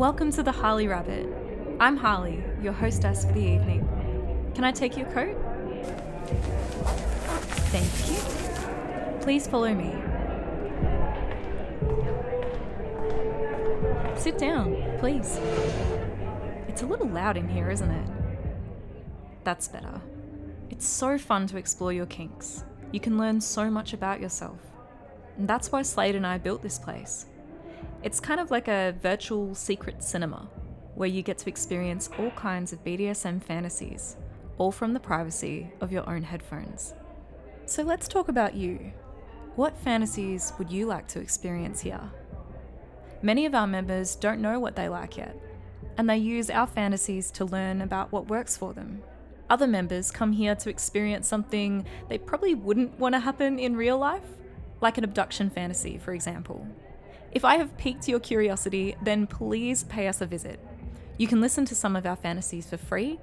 Welcome to the Harley Rabbit. I'm Harley, your hostess for the evening. Can I take your coat? Thank you. Please follow me. Sit down, please. It's a little loud in here, isn't it? That's better. It's so fun to explore your kinks. You can learn so much about yourself. And that's why Slade and I built this place. It's kind of like a virtual secret cinema, where you get to experience all kinds of BDSM fantasies, all from the privacy of your own headphones. So let's talk about you. What fantasies would you like to experience here? Many of our members don't know what they like yet, and they use our fantasies to learn about what works for them. Other members come here to experience something they probably wouldn't want to happen in real life, like an abduction fantasy, for example. If I have piqued your curiosity, then please pay us a visit. You can listen to some of our fantasies for free,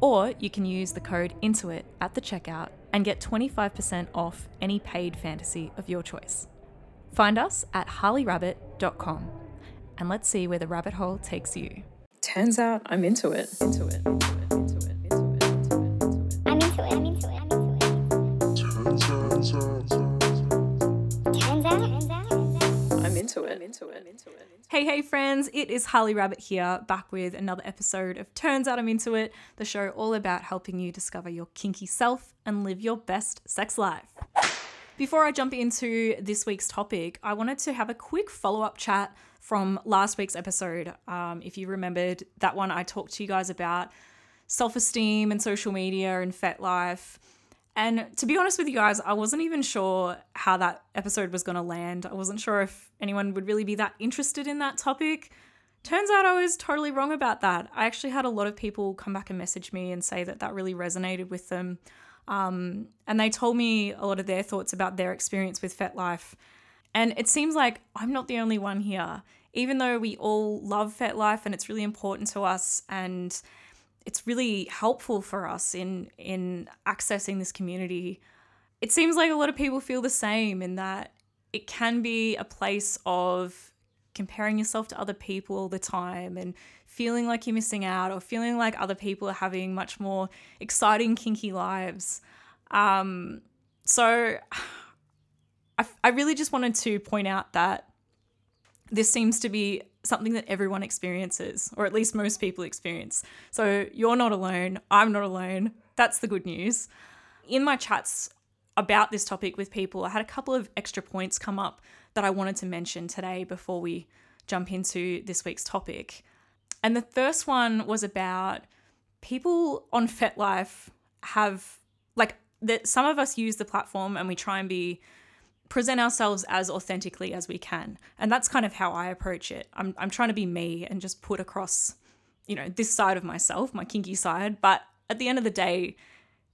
or you can use the code INTOIT at the checkout and get 25% off any paid fantasy of your choice. Find us at harleyrabbit.com and let's see where the rabbit hole takes you. Turns out I'm into it. Into it. Into it. Into it. it. into it. Hey, hey, friends! It is Harley Rabbit here, back with another episode of Turns Out I'm Into It, the show all about helping you discover your kinky self and live your best sex life. Before I jump into this week's topic, I wanted to have a quick follow up chat from last week's episode. Um, if you remembered that one, I talked to you guys about self esteem and social media and FetLife. And to be honest with you guys, I wasn't even sure how that episode was going to land. I wasn't sure if anyone would really be that interested in that topic. Turns out I was totally wrong about that. I actually had a lot of people come back and message me and say that that really resonated with them. Um, and they told me a lot of their thoughts about their experience with FetLife. And it seems like I'm not the only one here. Even though we all love FetLife and it's really important to us and it's really helpful for us in in accessing this community. It seems like a lot of people feel the same in that it can be a place of comparing yourself to other people all the time and feeling like you're missing out or feeling like other people are having much more exciting kinky lives. Um, so I, I really just wanted to point out that this seems to be something that everyone experiences, or at least most people experience. So you're not alone. I'm not alone. That's the good news. In my chats about this topic with people, I had a couple of extra points come up that I wanted to mention today before we jump into this week's topic. And the first one was about people on FetLife have, like, that some of us use the platform and we try and be present ourselves as authentically as we can. And that's kind of how I approach it. I'm, I'm trying to be me and just put across, you know, this side of myself, my kinky side. But at the end of the day,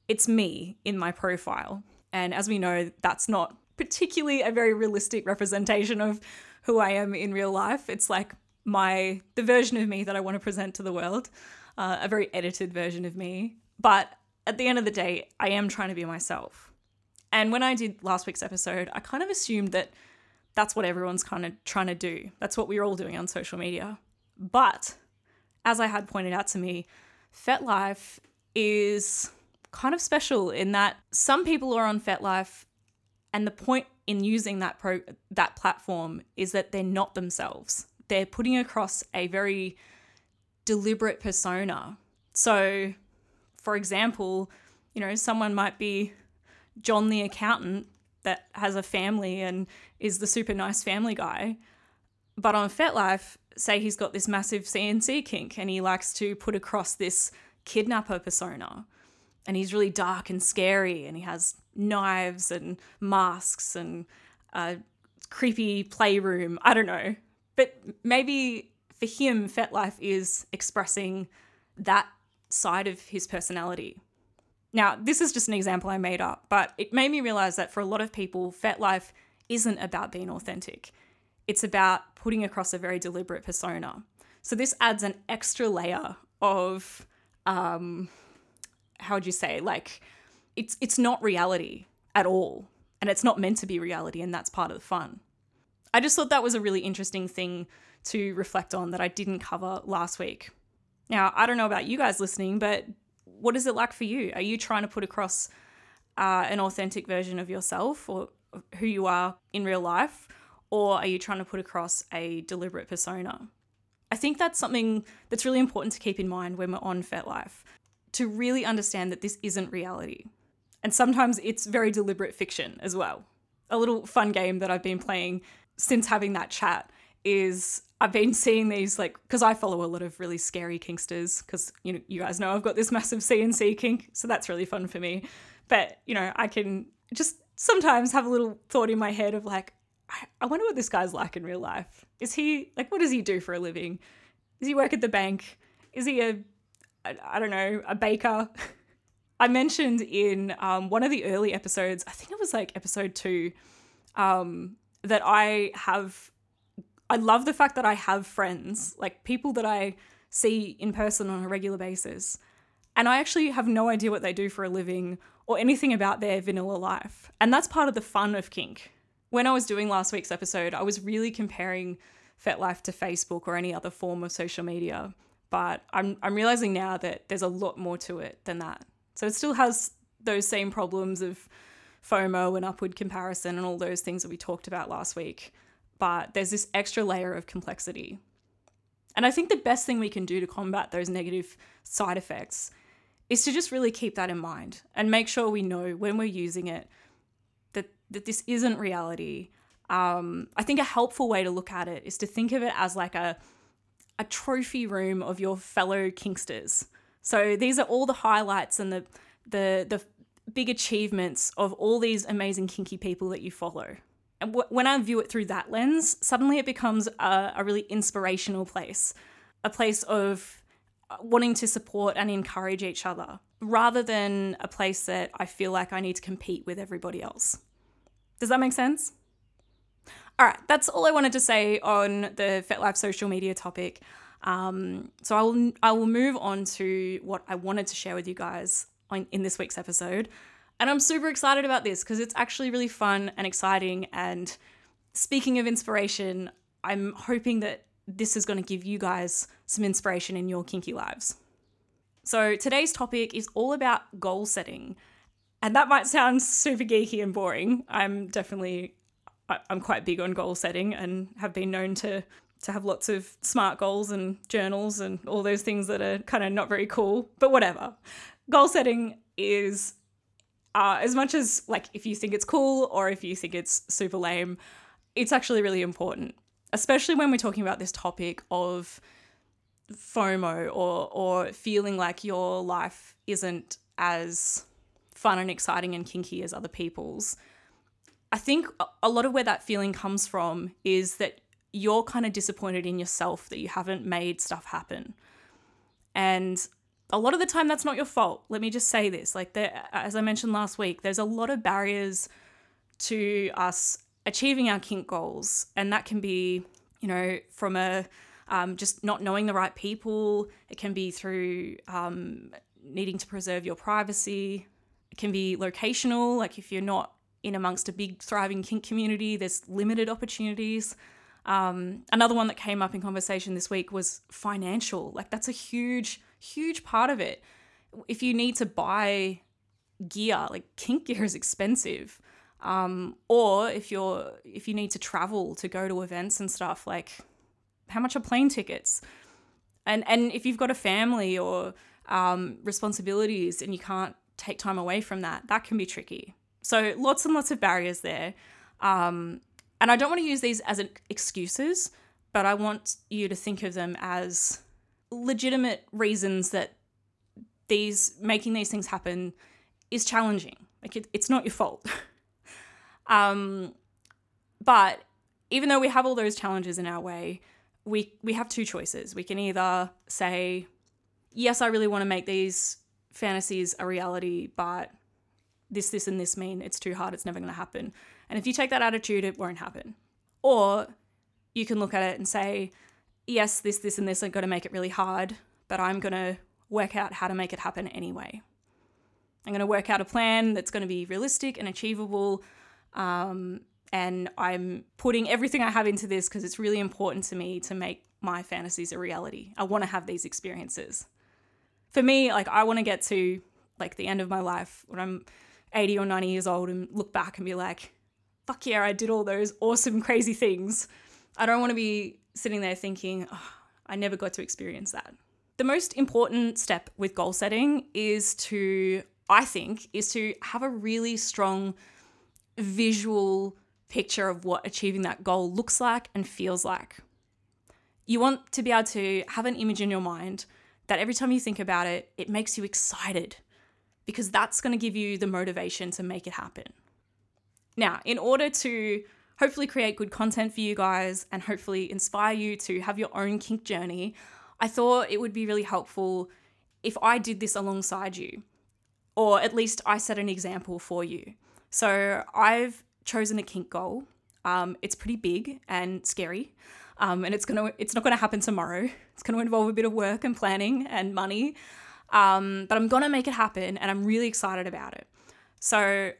it's me in my profile. And as we know, that's not particularly a very realistic representation of who I am in real life. It's like my, the version of me that I want to present to the world, uh, a very edited version of me. But at the end of the day, I am trying to be myself. And when I did last week's episode, I kind of assumed that that's what everyone's kind of trying to do. That's what we're all doing on social media. But as I had pointed out to me, FetLife is kind of special in that some people are on FetLife and the point in using that pro that platform is that they're not themselves. They're putting across a very deliberate persona. So, for example, you know, someone might be John the accountant that has a family and is the super nice family guy. But on FetLife, say he's got this massive CNC kink and he likes to put across this kidnapper persona. And he's really dark and scary and he has knives and masks and a creepy playroom. I don't know. But maybe for him, FetLife is expressing that side of his personality. Now, this is just an example I made up, but it made me realize that for a lot of people, FetLife isn't about being authentic. It's about putting across a very deliberate persona. So this adds an extra layer of, um, how would you say, like, it's it's not reality at all, and it's not meant to be reality, and that's part of the fun. I just thought that was a really interesting thing to reflect on that I didn't cover last week. Now, I don't know about you guys listening, but what is it like for you? Are you trying to put across uh, an authentic version of yourself or who you are in real life? Or are you trying to put across a deliberate persona? I think that's something that's really important to keep in mind when we're on FetLife to really understand that this isn't reality. And sometimes it's very deliberate fiction as well. A little fun game that I've been playing since having that chat is I've been seeing these like because I follow a lot of really scary kinksters because you know you guys know I've got this massive CNC kink, so that's really fun for me. But you know I can just sometimes have a little thought in my head of like I, wonder what this guy's like in real life. Is he like what does he do for a living? Does he work at the bank? Is he a I, I don't know a baker? I mentioned in um, one of the early episodes, I think it was like episode two, um, that I have I love the fact that I have friends, like people that I see in person on a regular basis. And I actually have no idea what they do for a living or anything about their vanilla life. And that's part of the fun of kink. When I was doing last week's episode, I was really comparing FetLife to Facebook or any other form of social media. But I'm, I'm realizing now that there's a lot more to it than that. So it still has those same problems of FOMO and upward comparison and all those things that we talked about last week but there's this extra layer of complexity. And I think the best thing we can do to combat those negative side effects is to just really keep that in mind and make sure we know when we're using it that, that this isn't reality. Um, I think a helpful way to look at it is to think of it as like a, a trophy room of your fellow Kinksters. So these are all the highlights and the, the, the big achievements of all these amazing kinky people that you follow when I view it through that lens, suddenly it becomes a, a really inspirational place, a place of uh, wanting to support and encourage each other, rather than a place that I feel like I need to compete with everybody else. Does that make sense? All right, that's all I wanted to say on the FetLife social media topic. Um, so I will I will move on to what I wanted to share with you guys on, in this week's episode. And I'm super excited about this because it's actually really fun and exciting. And speaking of inspiration, I'm hoping that this is going to give you guys some inspiration in your kinky lives. So today's topic is all about goal setting. And that might sound super geeky and boring. I'm definitely I'm quite big on goal setting and have been known to to have lots of smart goals and journals and all those things that are kind of not very cool, but whatever. Goal setting is uh, as much as like if you think it's cool or if you think it's super lame, it's actually really important, especially when we're talking about this topic of FOMO or or feeling like your life isn't as fun and exciting and kinky as other people's. I think a lot of where that feeling comes from is that you're kind of disappointed in yourself that you haven't made stuff happen. And a lot of the time that's not your fault. Let me just say this. Like there as I mentioned last week, there's a lot of barriers to us achieving our kink goals. And that can be, you know, from a um, just not knowing the right people. It can be through um, needing to preserve your privacy. It can be locational, like if you're not in amongst a big thriving kink community, there's limited opportunities. Um, another one that came up in conversation this week was financial. Like that's a huge huge part of it. If you need to buy gear, like kink gear is expensive. Um, or if you're if you need to travel to go to events and stuff, like how much are plane tickets? And and if you've got a family or um, responsibilities and you can't take time away from that, that can be tricky. So lots and lots of barriers there. Um, and I don't want to use these as excuses, but I want you to think of them as legitimate reasons that these making these things happen is challenging. Like it, it's not your fault. um, but even though we have all those challenges in our way, we we have two choices. We can either say, "Yes, I really want to make these fantasies a reality, but this, this, and this mean it's too hard. It's never going to happen." And if you take that attitude, it won't happen. Or you can look at it and say, yes, this, this, and this are going to make it really hard, but I'm going to work out how to make it happen anyway. I'm going to work out a plan that's going to be realistic and achievable. Um, And I'm putting everything I have into this because it's really important to me to make my fantasies a reality. I want to have these experiences. For me, like I want to get to like the end of my life when I'm 80 or 90 years old and look back and be like, fuck yeah, I did all those awesome, crazy things. I don't want to be sitting there thinking, oh, I never got to experience that. The most important step with goal setting is to, I think, is to have a really strong visual picture of what achieving that goal looks like and feels like. You want to be able to have an image in your mind that every time you think about it, it makes you excited because that's going to give you the motivation to make it happen. Now, in order to hopefully create good content for you guys and hopefully inspire you to have your own kink journey, I thought it would be really helpful if I did this alongside you, or at least I set an example for you. So I've chosen a kink goal. Um, it's pretty big and scary, um, and it's gonna it's not gonna happen tomorrow. It's gonna involve a bit of work and planning and money, um, but I'm gonna make it happen, and I'm really excited about it. So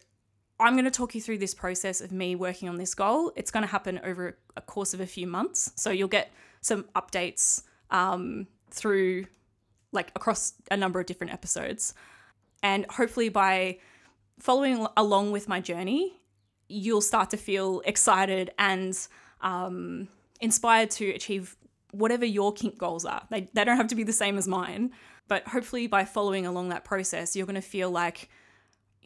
I'm going to talk you through this process of me working on this goal. It's going to happen over a course of a few months. So you'll get some updates um, through, like, across a number of different episodes. And hopefully, by following along with my journey, you'll start to feel excited and um, inspired to achieve whatever your kink goals are. They, they don't have to be the same as mine, but hopefully, by following along that process, you're going to feel like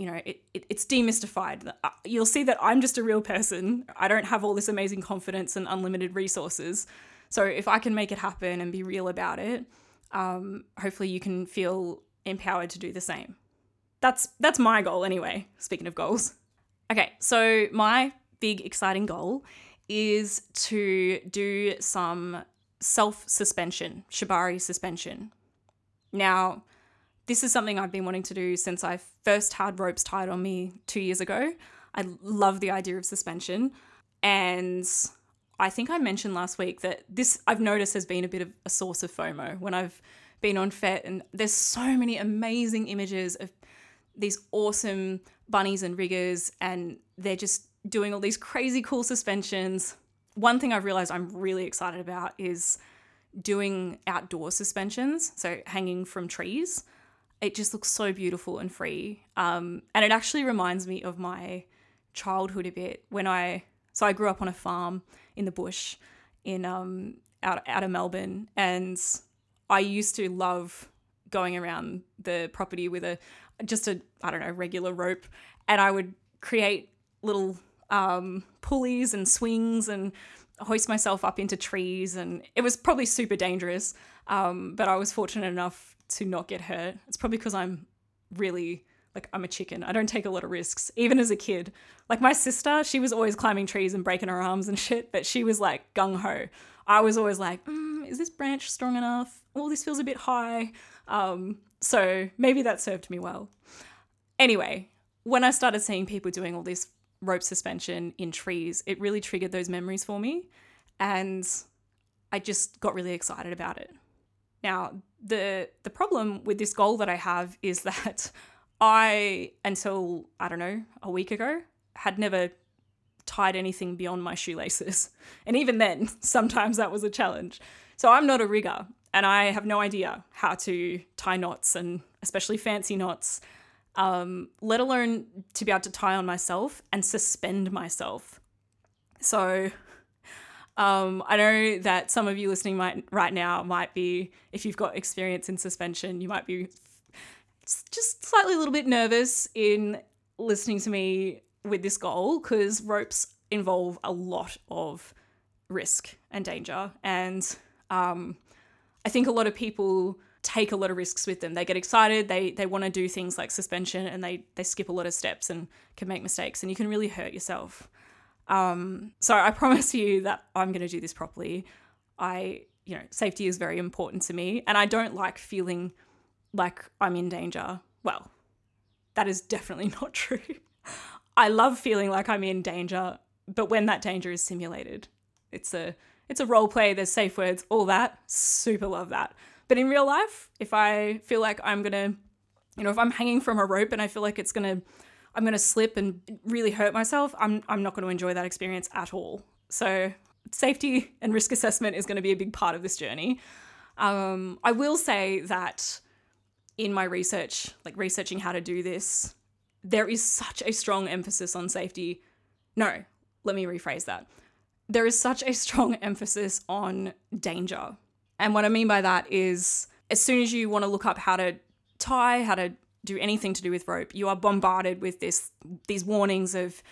you know, it, it, it's demystified. Uh, you'll see that I'm just a real person. I don't have all this amazing confidence and unlimited resources. So if I can make it happen and be real about it, um, hopefully you can feel empowered to do the same. That's that's my goal anyway. Speaking of goals, okay. So my big exciting goal is to do some self suspension, shibari suspension. Now, this is something I've been wanting to do since I first had ropes tied on me two years ago. I love the idea of suspension. And I think I mentioned last week that this I've noticed has been a bit of a source of FOMO when I've been on FET, and there's so many amazing images of these awesome bunnies and riggers, and they're just doing all these crazy cool suspensions. One thing I've realized I'm really excited about is doing outdoor suspensions, so hanging from trees it just looks so beautiful and free. Um, and it actually reminds me of my childhood a bit when I so I grew up on a farm in the bush in um out out of Melbourne and I used to love going around the property with a just a I don't know regular rope and I would create little um, pulleys and swings and hoist myself up into trees and it was probably super dangerous um, but I was fortunate enough to not get hurt. It's probably because I'm really like I'm a chicken. I don't take a lot of risks, even as a kid. Like my sister, she was always climbing trees and breaking her arms and shit, but she was like gung ho. I was always like, mm, is this branch strong enough? Oh, this feels a bit high. Um, so maybe that served me well. Anyway, when I started seeing people doing all this rope suspension in trees, it really triggered those memories for me. And I just got really excited about it. Now, the the problem with this goal that I have is that I until I don't know, a week ago had never tied anything beyond my shoelaces. And even then, sometimes that was a challenge. So I'm not a rigger and I have no idea how to tie knots and especially fancy knots, um, let alone to be able to tie on myself and suspend myself. So um, I know that some of you listening might right now might be, if you've got experience in suspension, you might be just slightly a little bit nervous in listening to me with this goal because ropes involve a lot of risk and danger. And um, I think a lot of people take a lot of risks with them. They get excited, they they want to do things like suspension and they they skip a lot of steps and can make mistakes and you can really hurt yourself. Um, so I promise you that I'm going to do this properly. I, you know, safety is very important to me, and I don't like feeling like I'm in danger. Well, that is definitely not true. I love feeling like I'm in danger, but when that danger is simulated, it's a it's a role play. There's safe words, all that. Super love that. But in real life, if I feel like I'm gonna, you know, if I'm hanging from a rope and I feel like it's gonna I'm going to slip and really hurt myself, I'm, I'm not going to enjoy that experience at all. So, safety and risk assessment is going to be a big part of this journey. Um, I will say that in my research, like researching how to do this, there is such a strong emphasis on safety. No, let me rephrase that. There is such a strong emphasis on danger. And what I mean by that is as soon as you want to look up how to tie, how to do anything to do with rope, you are bombarded with this these warnings of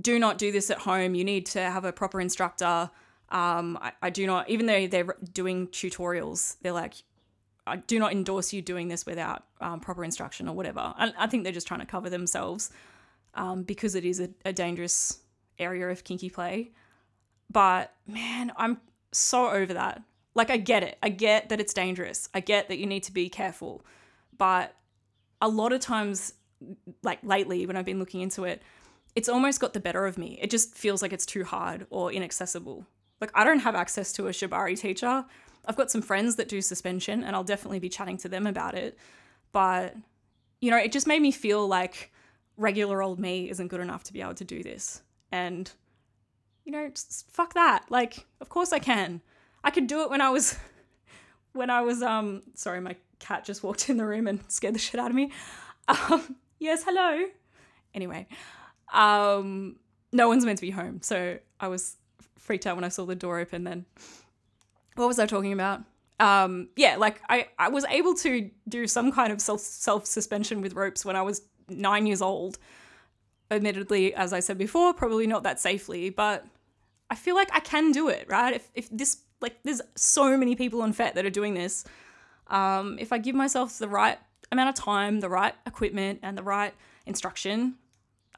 do not do this at home. You need to have a proper instructor. Um, I, I do not, even though they're doing tutorials, they're like, I do not endorse you doing this without um, proper instruction or whatever. And I think they're just trying to cover themselves um, because it is a, a dangerous area of kinky play. But man, I'm so over that. Like, I get it. I get that it's dangerous. I get that you need to be careful. But a lot of times, like lately, when I've been looking into it, it's almost got the better of me. It just feels like it's too hard or inaccessible. Like, I don't have access to a Shibari teacher. I've got some friends that do suspension, and I'll definitely be chatting to them about it. But, you know, it just made me feel like regular old me isn't good enough to be able to do this. And, you know, fuck that. Like, of course I can. I could do it when I was when I was um sorry, my cat just walked in the room and scared the shit out of me. Um, yes, hello. Anyway, um no one's meant to be home. So I was freaked out when I saw the door open then. What was I talking about? Um yeah, like I I was able to do some kind of self self suspension with ropes when I was 9 years old. Admittedly, as I said before, probably not that safely, but I feel like I can do it, right? If if this like there's so many people on FET that are doing this. Um, if I give myself the right amount of time, the right equipment, and the right instruction,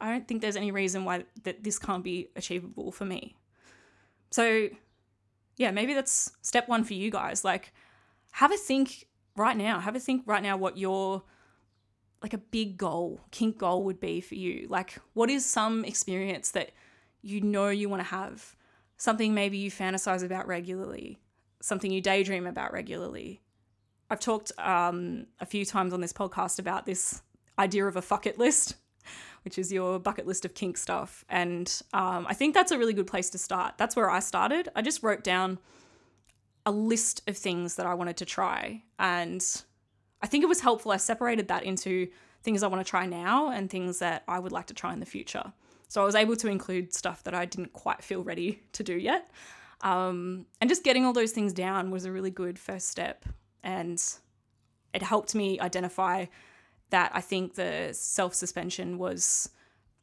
I don't think there's any reason why that this can't be achievable for me. So, yeah, maybe that's step one for you guys. Like, have a think right now. Have a think right now what your like a big goal, kink goal would be for you. Like, what is some experience that you know you want to have? something maybe you fantasize about regularly, something you daydream about regularly. I've talked um, a few times on this podcast about this idea of a fuck it list, which is your bucket list of kink stuff. And um, I think that's a really good place to start. That's where I started. I just wrote down a list of things that I wanted to try. And I think it was helpful. I separated that into things I want to try now and things that I would like to try in the future. So I was able to include stuff that I didn't quite feel ready to do yet. Um, and just getting all those things down was a really good first step. And it helped me identify that I think the self suspension was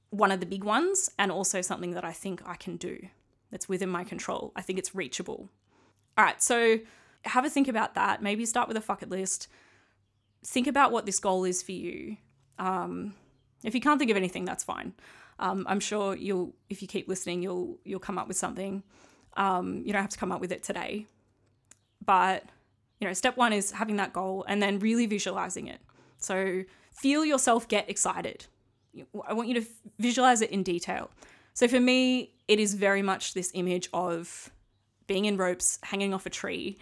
one of the big ones and also something that I think I can do that's within my control. I think it's reachable. All right, so have a think about that. Maybe start with a fuck it list. Think about what this goal is for you. Um, if you can't think of anything, that's fine. Um, I'm sure you'll, if you keep listening, you'll you'll come up with something. Um, you don't have to come up with it today, but you know, step one is having that goal and then really visualizing it. So feel yourself get excited. I want you to visualize it in detail. So for me, it is very much this image of being in ropes, hanging off a tree.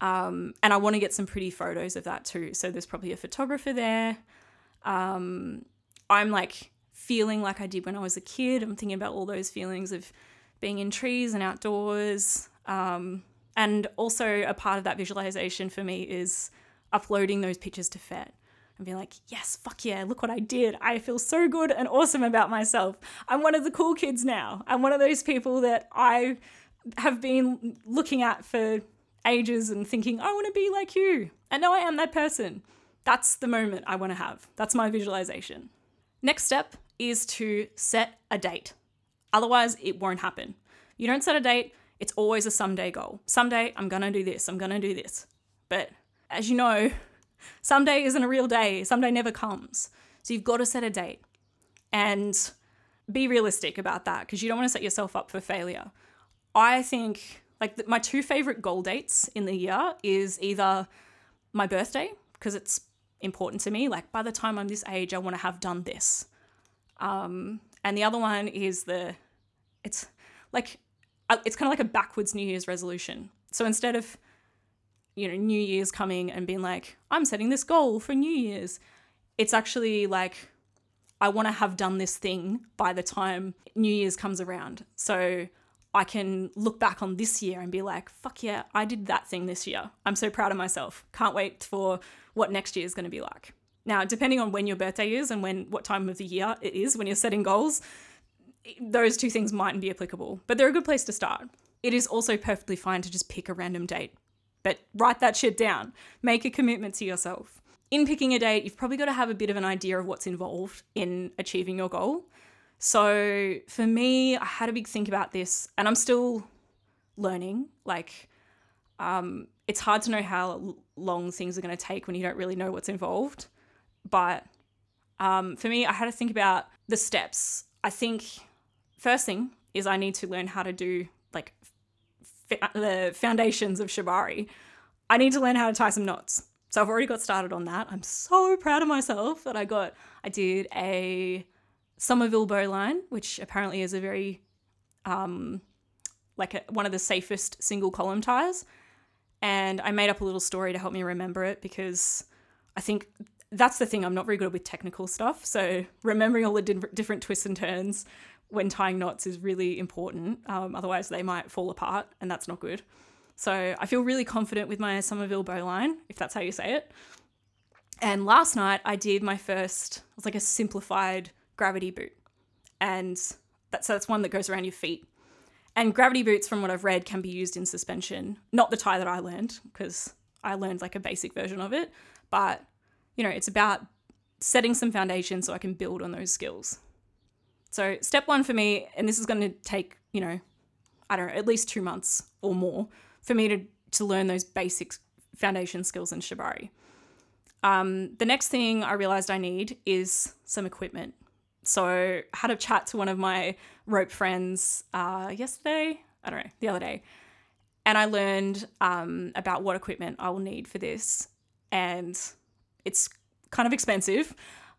Um, and I want to get some pretty photos of that too. So there's probably a photographer there. Um, I'm like feeling like I did when I was a kid. I'm thinking about all those feelings of being in trees and outdoors. Um, and also, a part of that visualization for me is uploading those pictures to FET and being like, yes, fuck yeah, look what I did. I feel so good and awesome about myself. I'm one of the cool kids now. I'm one of those people that I have been looking at for ages and thinking, I want to be like you. And now I am that person. That's the moment I want to have. That's my visualization. Next step is to set a date. Otherwise, it won't happen. You don't set a date, it's always a someday goal. Someday, I'm gonna do this, I'm gonna do this. But as you know, someday isn't a real day, someday never comes. So you've got to set a date and be realistic about that because you don't want to set yourself up for failure. I think like my two favorite goal dates in the year is either my birthday because it's important to me like by the time I'm this age I want to have done this um, and the other one is the, it's like, it's kind of like a backwards New Year's resolution. So instead of, you know, New Year's coming and being like, I'm setting this goal for New Year's, it's actually like, I want to have done this thing by the time New Year's comes around. So I can look back on this year and be like, fuck yeah, I did that thing this year. I'm so proud of myself. Can't wait for what next year is going to be like. Now, depending on when your birthday is and when what time of the year it is when you're setting goals, those two things mightn't be applicable, but they're a good place to start. It is also perfectly fine to just pick a random date, but write that shit down. Make a commitment to yourself. In picking a date, you've probably got to have a bit of an idea of what's involved in achieving your goal. So for me, I had a big think about this, and I'm still learning. Like, um, it's hard to know how long things are going to take when you don't really know what's involved. But um, for me, I had to think about the steps. I think first thing is I need to learn how to do like f- the foundations of shibari. I need to learn how to tie some knots. So I've already got started on that. I'm so proud of myself that I got. I did a Somerville bowline, which apparently is a very um, like a, one of the safest single column ties. And I made up a little story to help me remember it because I think that's the thing. I'm not very good with technical stuff. So remembering all the di- different twists and turns when tying knots is really important. Um, otherwise, they might fall apart, and that's not good. So I feel really confident with my Somerville bowline, if that's how you say it. And last night I did my first, it was like a simplified gravity boot. And that's, so that's one that goes around your feet. And gravity boots, from what I've read, can be used in suspension. Not the tie that I learned, because I learned like a basic version of it. But, you know, it's about setting some foundation so I can build on those skills. So, step one for me, and this is going to take, you know, I don't know, at least two months or more for me to, to learn those basic foundation skills in Shibari. Um, the next thing I realized I need is some equipment. So, I had a chat to one of my rope friends uh, yesterday, I don't know, the other day, and I learned um, about what equipment I will need for this. And it's kind of expensive,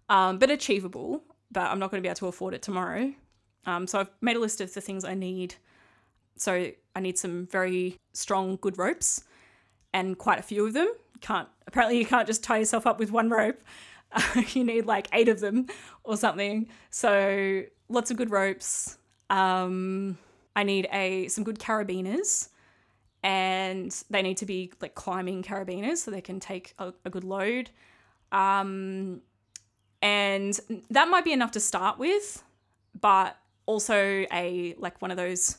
um, but achievable but I'm not going to be able to afford it tomorrow. Um, so I've made a list of the things I need. So I need some very strong, good ropes, and quite a few of them. Can't apparently you can't just tie yourself up with one rope. you need like eight of them or something. So lots of good ropes. Um, I need a some good carabiners, and they need to be like climbing carabiners so they can take a, a good load. Um, and that might be enough to start with, but also a like one of those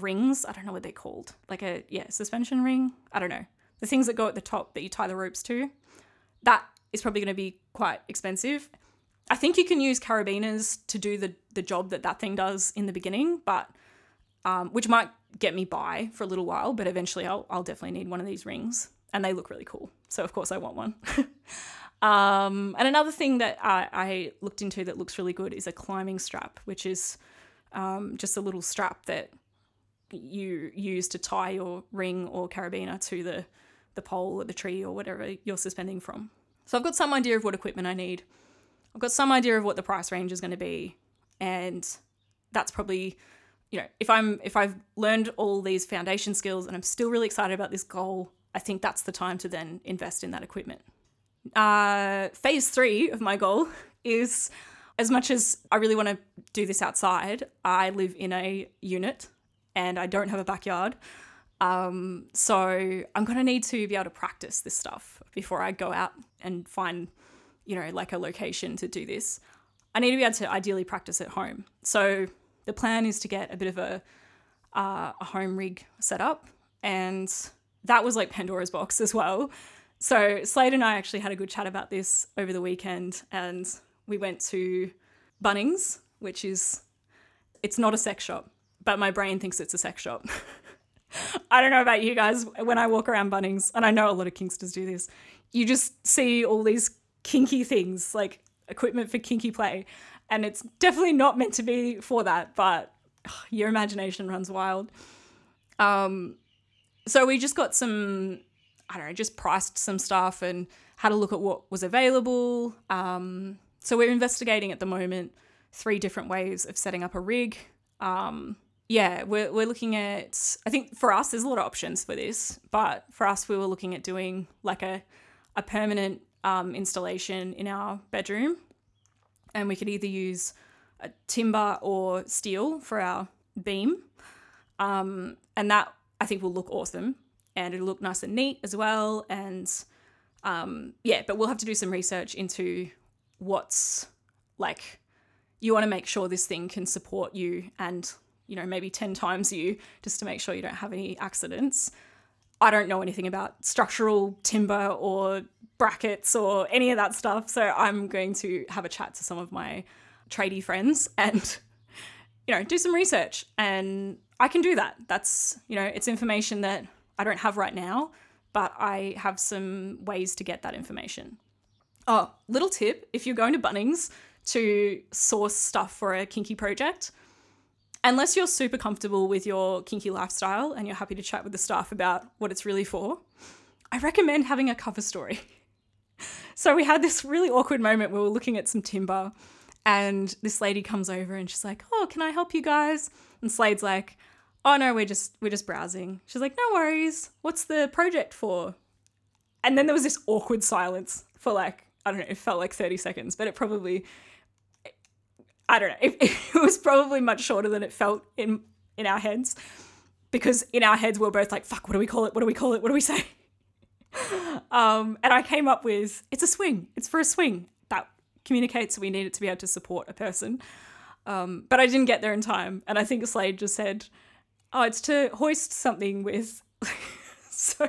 rings. I don't know what they're called. Like a yeah, suspension ring. I don't know. The things that go at the top that you tie the ropes to. That is probably going to be quite expensive. I think you can use carabiners to do the the job that that thing does in the beginning, but um, which might get me by for a little while, but eventually I'll I'll definitely need one of these rings, and they look really cool. So of course I want one. Um, and another thing that I, I, looked into that looks really good is a climbing strap, which is um, just a little strap that you use to tie your ring or carabiner to the, the pole or the tree or whatever you're suspending from. So I've got some idea of what equipment I need. I've got some idea of what the price range is going to be, and that's probably you know if i'm if i've learned all these foundation skills and i'm still really excited about this goal i think that's the time to then invest in that equipment uh, phase three of my goal is as much as I really want to do this outside, I live in a unit and I don't have a backyard. Um, so I'm going to need to be able to practice this stuff before I go out and find, you know, like a location to do this. I need to be able to ideally practice at home. So the plan is to get a bit of a, uh, a home rig set up. And that was like Pandora's box as well. So Slade and I actually had a good chat about this over the weekend, and we went to Bunnings, which is it's not a sex shop, but my brain thinks it's a sex shop. I don't know about you guys. When I walk around Bunnings, and I know a lot of kinksters do this, you just see all these kinky things, like equipment for kinky play. And it's definitely not meant to be for that, but ugh, your imagination runs wild. Um, so we just got some I don't know, just priced some stuff and had a look at what was available. Um, so we're investigating at the moment three different ways of setting up a rig. Um, yeah, we're, we're looking at, I think for us, there's a lot of options for this, but for us, we were looking at doing like a, a permanent um, installation in our bedroom and we could either use timber or steel for our beam. Um, and that I think will look awesome and it'll look nice and neat as well. And um, yeah, but we'll have to do some research into what's like you want to make sure this thing can support you and you know maybe 10 times you just to make sure you don't have any accidents. I don't know anything about structural timber or brackets or any of that stuff so i'm going to have a chat to some of my tradie friends and you know do some research. And i can do that. That's you know it's information that i don't have right now but i have some ways to get that information oh little tip if you're going to bunnings to source stuff for a kinky project unless you're super comfortable with your kinky lifestyle and you're happy to chat with the staff about what it's really for i recommend having a cover story so we had this really awkward moment where we were looking at some timber and this lady comes over and she's like, "Oh, can I help you guys?" And Slade's like, "Oh no, we're just we're just browsing." She's like, "No worries. What's the project for?" And then there was this awkward silence for like I don't know, it felt like 30 seconds, but it probably I don't know. It, it was probably much shorter than it felt in in our heads because in our heads we we're both like, "Fuck, what do we call it? What do we call it? What do we say?" um, and I came up with, "It's a swing. It's for a swing." That communicates we need it to be able to support a person. Um, but I didn't get there in time, and I think Slade just said, "Oh, it's to hoist something with." so,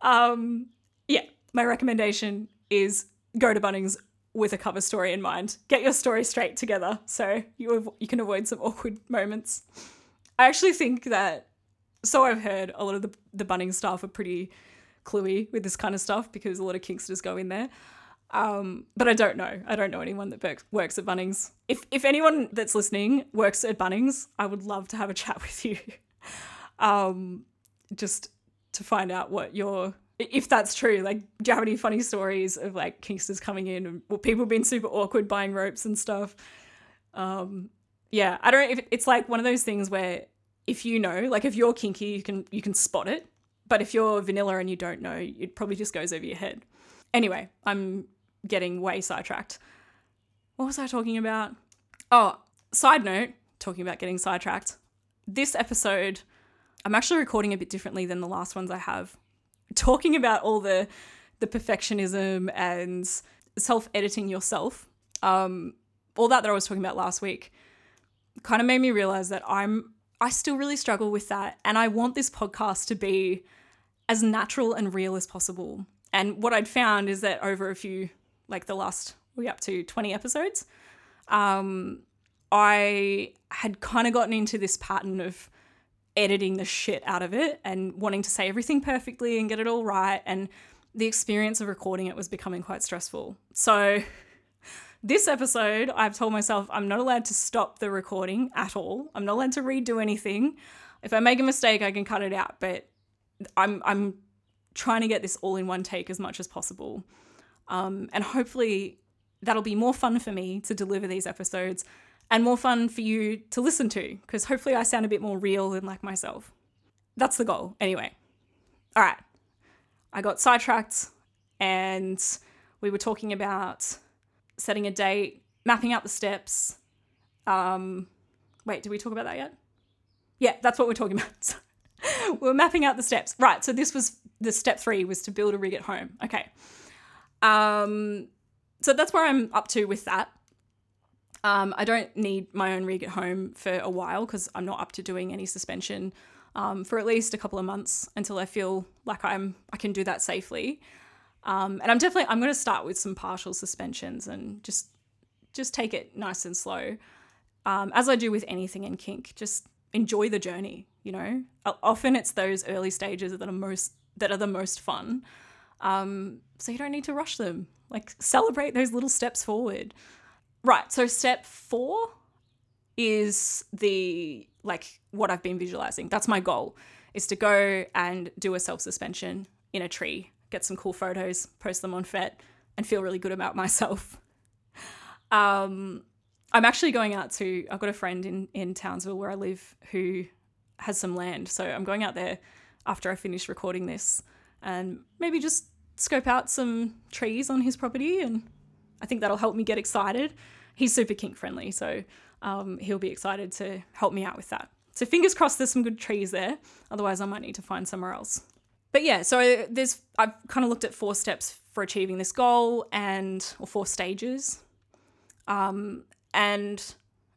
um, yeah, my recommendation is go to Bunnings with a cover story in mind. Get your story straight together so you av- you can avoid some awkward moments. I actually think that so I've heard a lot of the the Bunnings staff are pretty cluey with this kind of stuff because a lot of kinksters go in there. Um, but I don't know. I don't know anyone that works, at Bunnings. If if anyone that's listening works at Bunnings, I would love to have a chat with you. um, just to find out what your if that's true. Like, do you have any funny stories of like kinksters coming in and well, people being super awkward buying ropes and stuff? Um, yeah, I don't if it's like one of those things where if you know, like if you're kinky, you can you can spot it. But if you're vanilla and you don't know, it probably just goes over your head. Anyway, I'm getting way sidetracked. What was I talking about? Oh, side note, talking about getting sidetracked. This episode, I'm actually recording a bit differently than the last ones I have. Talking about all the the perfectionism and self-editing yourself, um, all that that I was talking about last week, kind of made me realize that I'm I still really struggle with that, and I want this podcast to be as natural and real as possible. And what I'd found is that over a few, like the last, we up to 20 episodes, um, I had kind of gotten into this pattern of editing the shit out of it and wanting to say everything perfectly and get it all right. And the experience of recording it was becoming quite stressful. So, this episode, I've told myself I'm not allowed to stop the recording at all. I'm not allowed to redo anything. If I make a mistake, I can cut it out, but I'm I'm trying to get this all in one take as much as possible. Um, and hopefully that'll be more fun for me to deliver these episodes and more fun for you to listen to because hopefully I sound a bit more real and like myself. That's the goal. Anyway, all right. I got sidetracked and we were talking about setting a date, mapping out the steps. Um, wait, did we talk about that yet? Yeah, that's what we're talking about. we're mapping out the steps. Right. So this was the step three was to build a rig at home. Okay. Um, so that's where I'm up to with that. Um, I don't need my own rig at home for a while because I'm not up to doing any suspension um, for at least a couple of months until I feel like I'm I can do that safely. Um, and I'm definitely I'm going to start with some partial suspensions and just just take it nice and slow, um, as I do with anything in kink. Just enjoy the journey. You know, often it's those early stages that are most that are the most fun. Um, so you don't need to rush them. Like celebrate those little steps forward. Right. So step four is the like what I've been visualizing. That's my goal is to go and do a self suspension in a tree, get some cool photos, post them on FET, and feel really good about myself. Um, I'm actually going out to. I've got a friend in in Townsville where I live who has some land, so I'm going out there after I finish recording this, and maybe just scope out some trees on his property and I think that'll help me get excited. He's super kink friendly, so um, he'll be excited to help me out with that. So fingers crossed there's some good trees there. Otherwise, I might need to find somewhere else. But yeah, so there's I've kind of looked at four steps for achieving this goal and or four stages. Um, and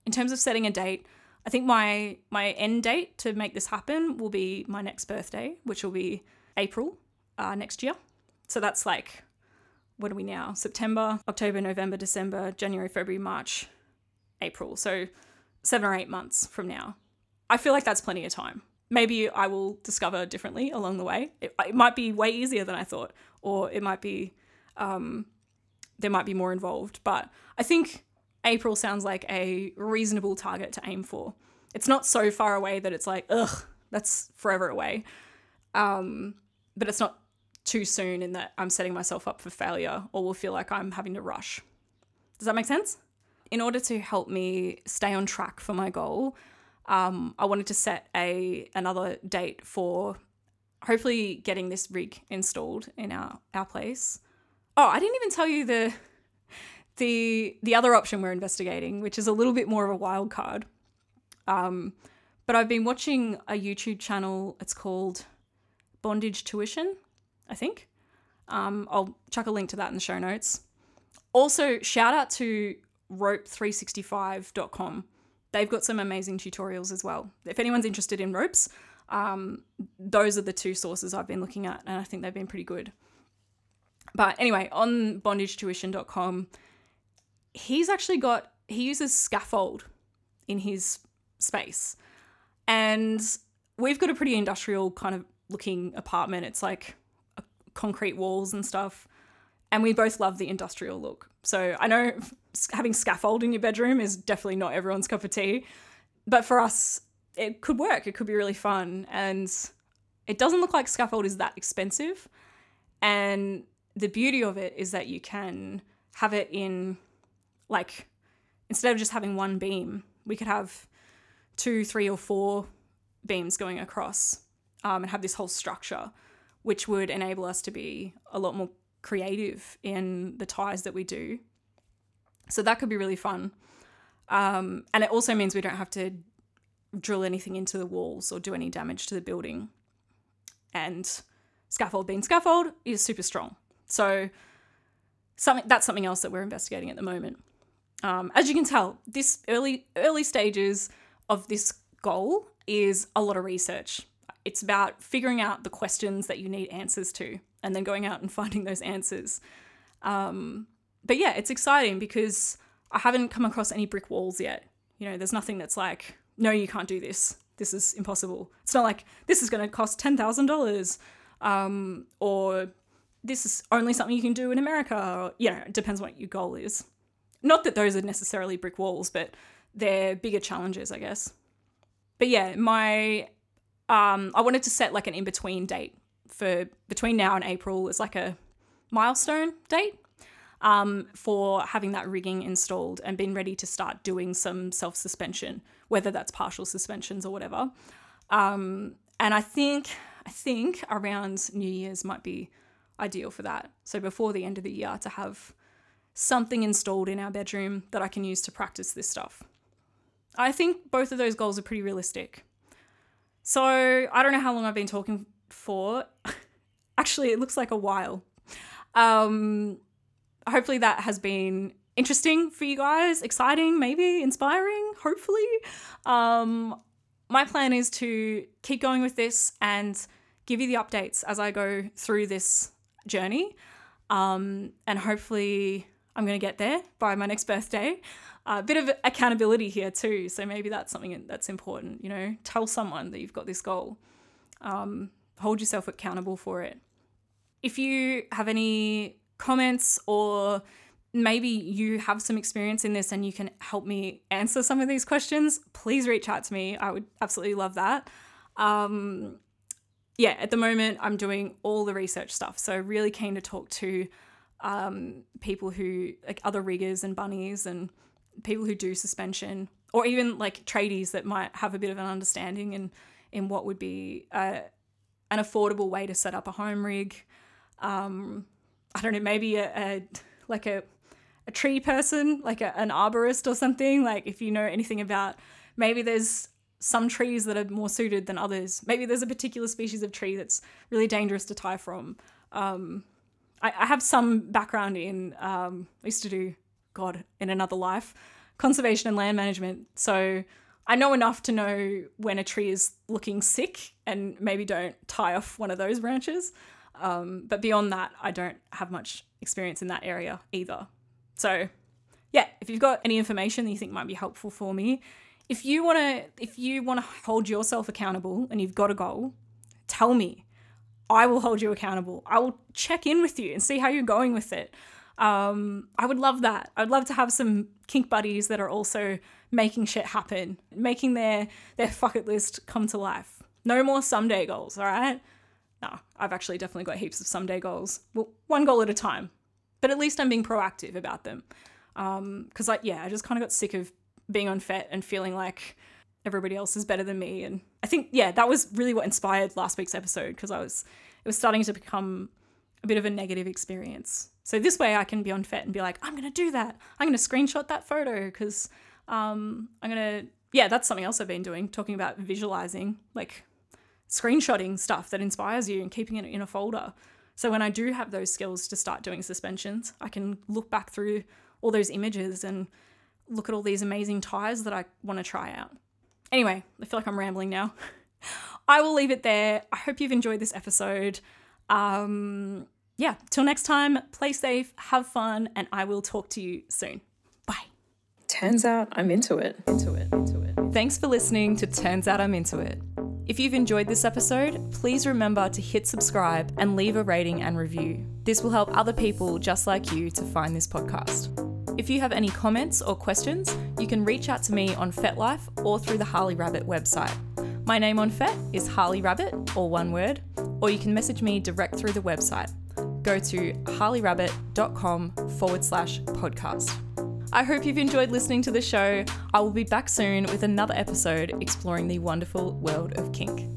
in terms of setting a date, I think my my end date to make this happen will be my next birthday, which will be April uh, next year. So that's like what are we now? September, October, November, December, January, February, March, April. So seven or eight months from now. I feel like that's plenty of time. Maybe I will discover differently along the way. It, it might be way easier than I thought, or it might be um, there might be more involved. But I think April sounds like a reasonable target to aim for. It's not so far away that it's like, ugh, that's forever away. Um, but it's not too soon in that I'm setting myself up for failure or will feel like I'm having to rush. Does that make sense? In order to help me stay on track for my goal, um, I wanted to set a another date for hopefully getting this rig installed in our our place. Oh, I didn't even tell you the the the other option we're investigating, which is a little bit more of a wild card. Um, but I've been watching a YouTube channel. It's called Bondage Tuition, I think. Um, I'll chuck a link to that in the show notes. Also, shout out to rope365.com. They've got some amazing tutorials as well. If anyone's interested in ropes, um, those are the two sources I've been looking at, and I think they've been pretty good. But anyway, on bondagetuition.com, he's actually got, he uses scaffold in his space. And we've got a pretty industrial kind of looking apartment. It's like concrete walls and stuff. And we both love the industrial look. So I know having scaffold in your bedroom is definitely not everyone's cup of tea. But for us, it could work. It could be really fun. And it doesn't look like scaffold is that expensive. And the beauty of it is that you can have it in, like, instead of just having one beam, we could have two, three, or four beams going across um, and have this whole structure, which would enable us to be a lot more creative in the ties that we do. So that could be really fun. Um, and it also means we don't have to drill anything into the walls or do any damage to the building. And scaffold being scaffold is super strong. So something that's something else that we're investigating at the moment. Um, as you can tell, this early early stages of this goal is a lot of research. It's about figuring out the questions that you need answers to, and then going out and finding those answers. Um, but yeah, it's exciting because I haven't come across any brick walls yet. You know, there's nothing that's like, no, you can't do this. This is impossible. It's not like this is going to cost ten thousand um, dollars, or this is only something you can do in America. Or, you know, it depends what your goal is. Not that those are necessarily brick walls, but they're bigger challenges, I guess. But yeah, my um, I wanted to set like an in between date for between now and April. It's like a milestone date um, for having that rigging installed and being ready to start doing some self suspension, whether that's partial suspensions or whatever. Um, and I think I think around New Year's might be ideal for that. So before the end of the year to have something installed in our bedroom that I can use to practice this stuff. I think both of those goals are pretty realistic. So I don't know how long I've been talking for. Actually, it looks like a while. Um, hopefully that has been interesting for you guys, exciting, maybe inspiring, hopefully. Um, my plan is to keep going with this and give you the updates as I go through this journey. Um, and hopefully, I'm going to get there by my next birthday. A bit of accountability here, too. So maybe that's something that's important. You know, tell someone that you've got this goal, um, hold yourself accountable for it. If you have any comments or maybe you have some experience in this and you can help me answer some of these questions, please reach out to me. I would absolutely love that. Um, yeah, at the moment, I'm doing all the research stuff. So, really keen to talk to um, people who, like other riggers and bunnies and people who do suspension, or even like tradies that might have a bit of an understanding in, in what would be an affordable way to set up a home rig. Um, I don't know, maybe a, a like a a tree person, like a, an arborist or something, like if you know anything about maybe there's some trees that are more suited than others. Maybe there's a particular species of tree that's really dangerous to tie from. Um, I, I have some background in, um, I used to do, God, in another life, conservation and land management. So I know enough to know when a tree is looking sick and maybe don't tie off one of those branches. Um, but beyond that, I don't have much experience in that area either. So, yeah, if you've got any information that you think might be helpful for me, if you want to if you want to hold yourself accountable and you've got a goal, tell me. I will hold you accountable. I will check in with you and see how you're going with it. Um, I would love that. I'd love to have some kink buddies that are also making shit happen, making their their fuck it list come to life. No more someday goals, all right? No, I've actually definitely got heaps of someday goals. Well, one goal at a time, but at least I'm being proactive about them. Because, like, yeah, I just kind of got sick of being on FET and feeling like everybody else is better than me. And I think, yeah, that was really what inspired last week's episode because I was, it was starting to become a bit of a negative experience. So this way I can be on FET and be like, I'm going to do that. I'm going to screenshot that photo because um, I'm going to, yeah, that's something else I've been doing, talking about visualizing, like screenshotting stuff that inspires you and keeping it in a folder. So when I do have those skills to start doing suspensions, I can look back through all those images and look at all these amazing tires that I want to try out. Anyway, I feel like I'm rambling now. I will leave it there. I hope you've enjoyed this episode. Um, yeah, till next time, play safe, have fun, and I will talk to you soon. Bye. Turns out I'm into it. Into it. Into it. Thanks for listening to Turns Out I'm Into It. If you've enjoyed this episode, please remember to hit subscribe and leave a rating and review. This will help other people just like you to find this podcast. If you have any comments or questions, you can reach out to me on FetLife or through the Harley Rabbit website. My name on Fet is Harley Rabbit, or one word, or you can message me direct through the website. Go to harleyrabbit.com forward slash podcast. I hope you've enjoyed listening to the show. I will be back soon with another episode exploring the wonderful world of kink.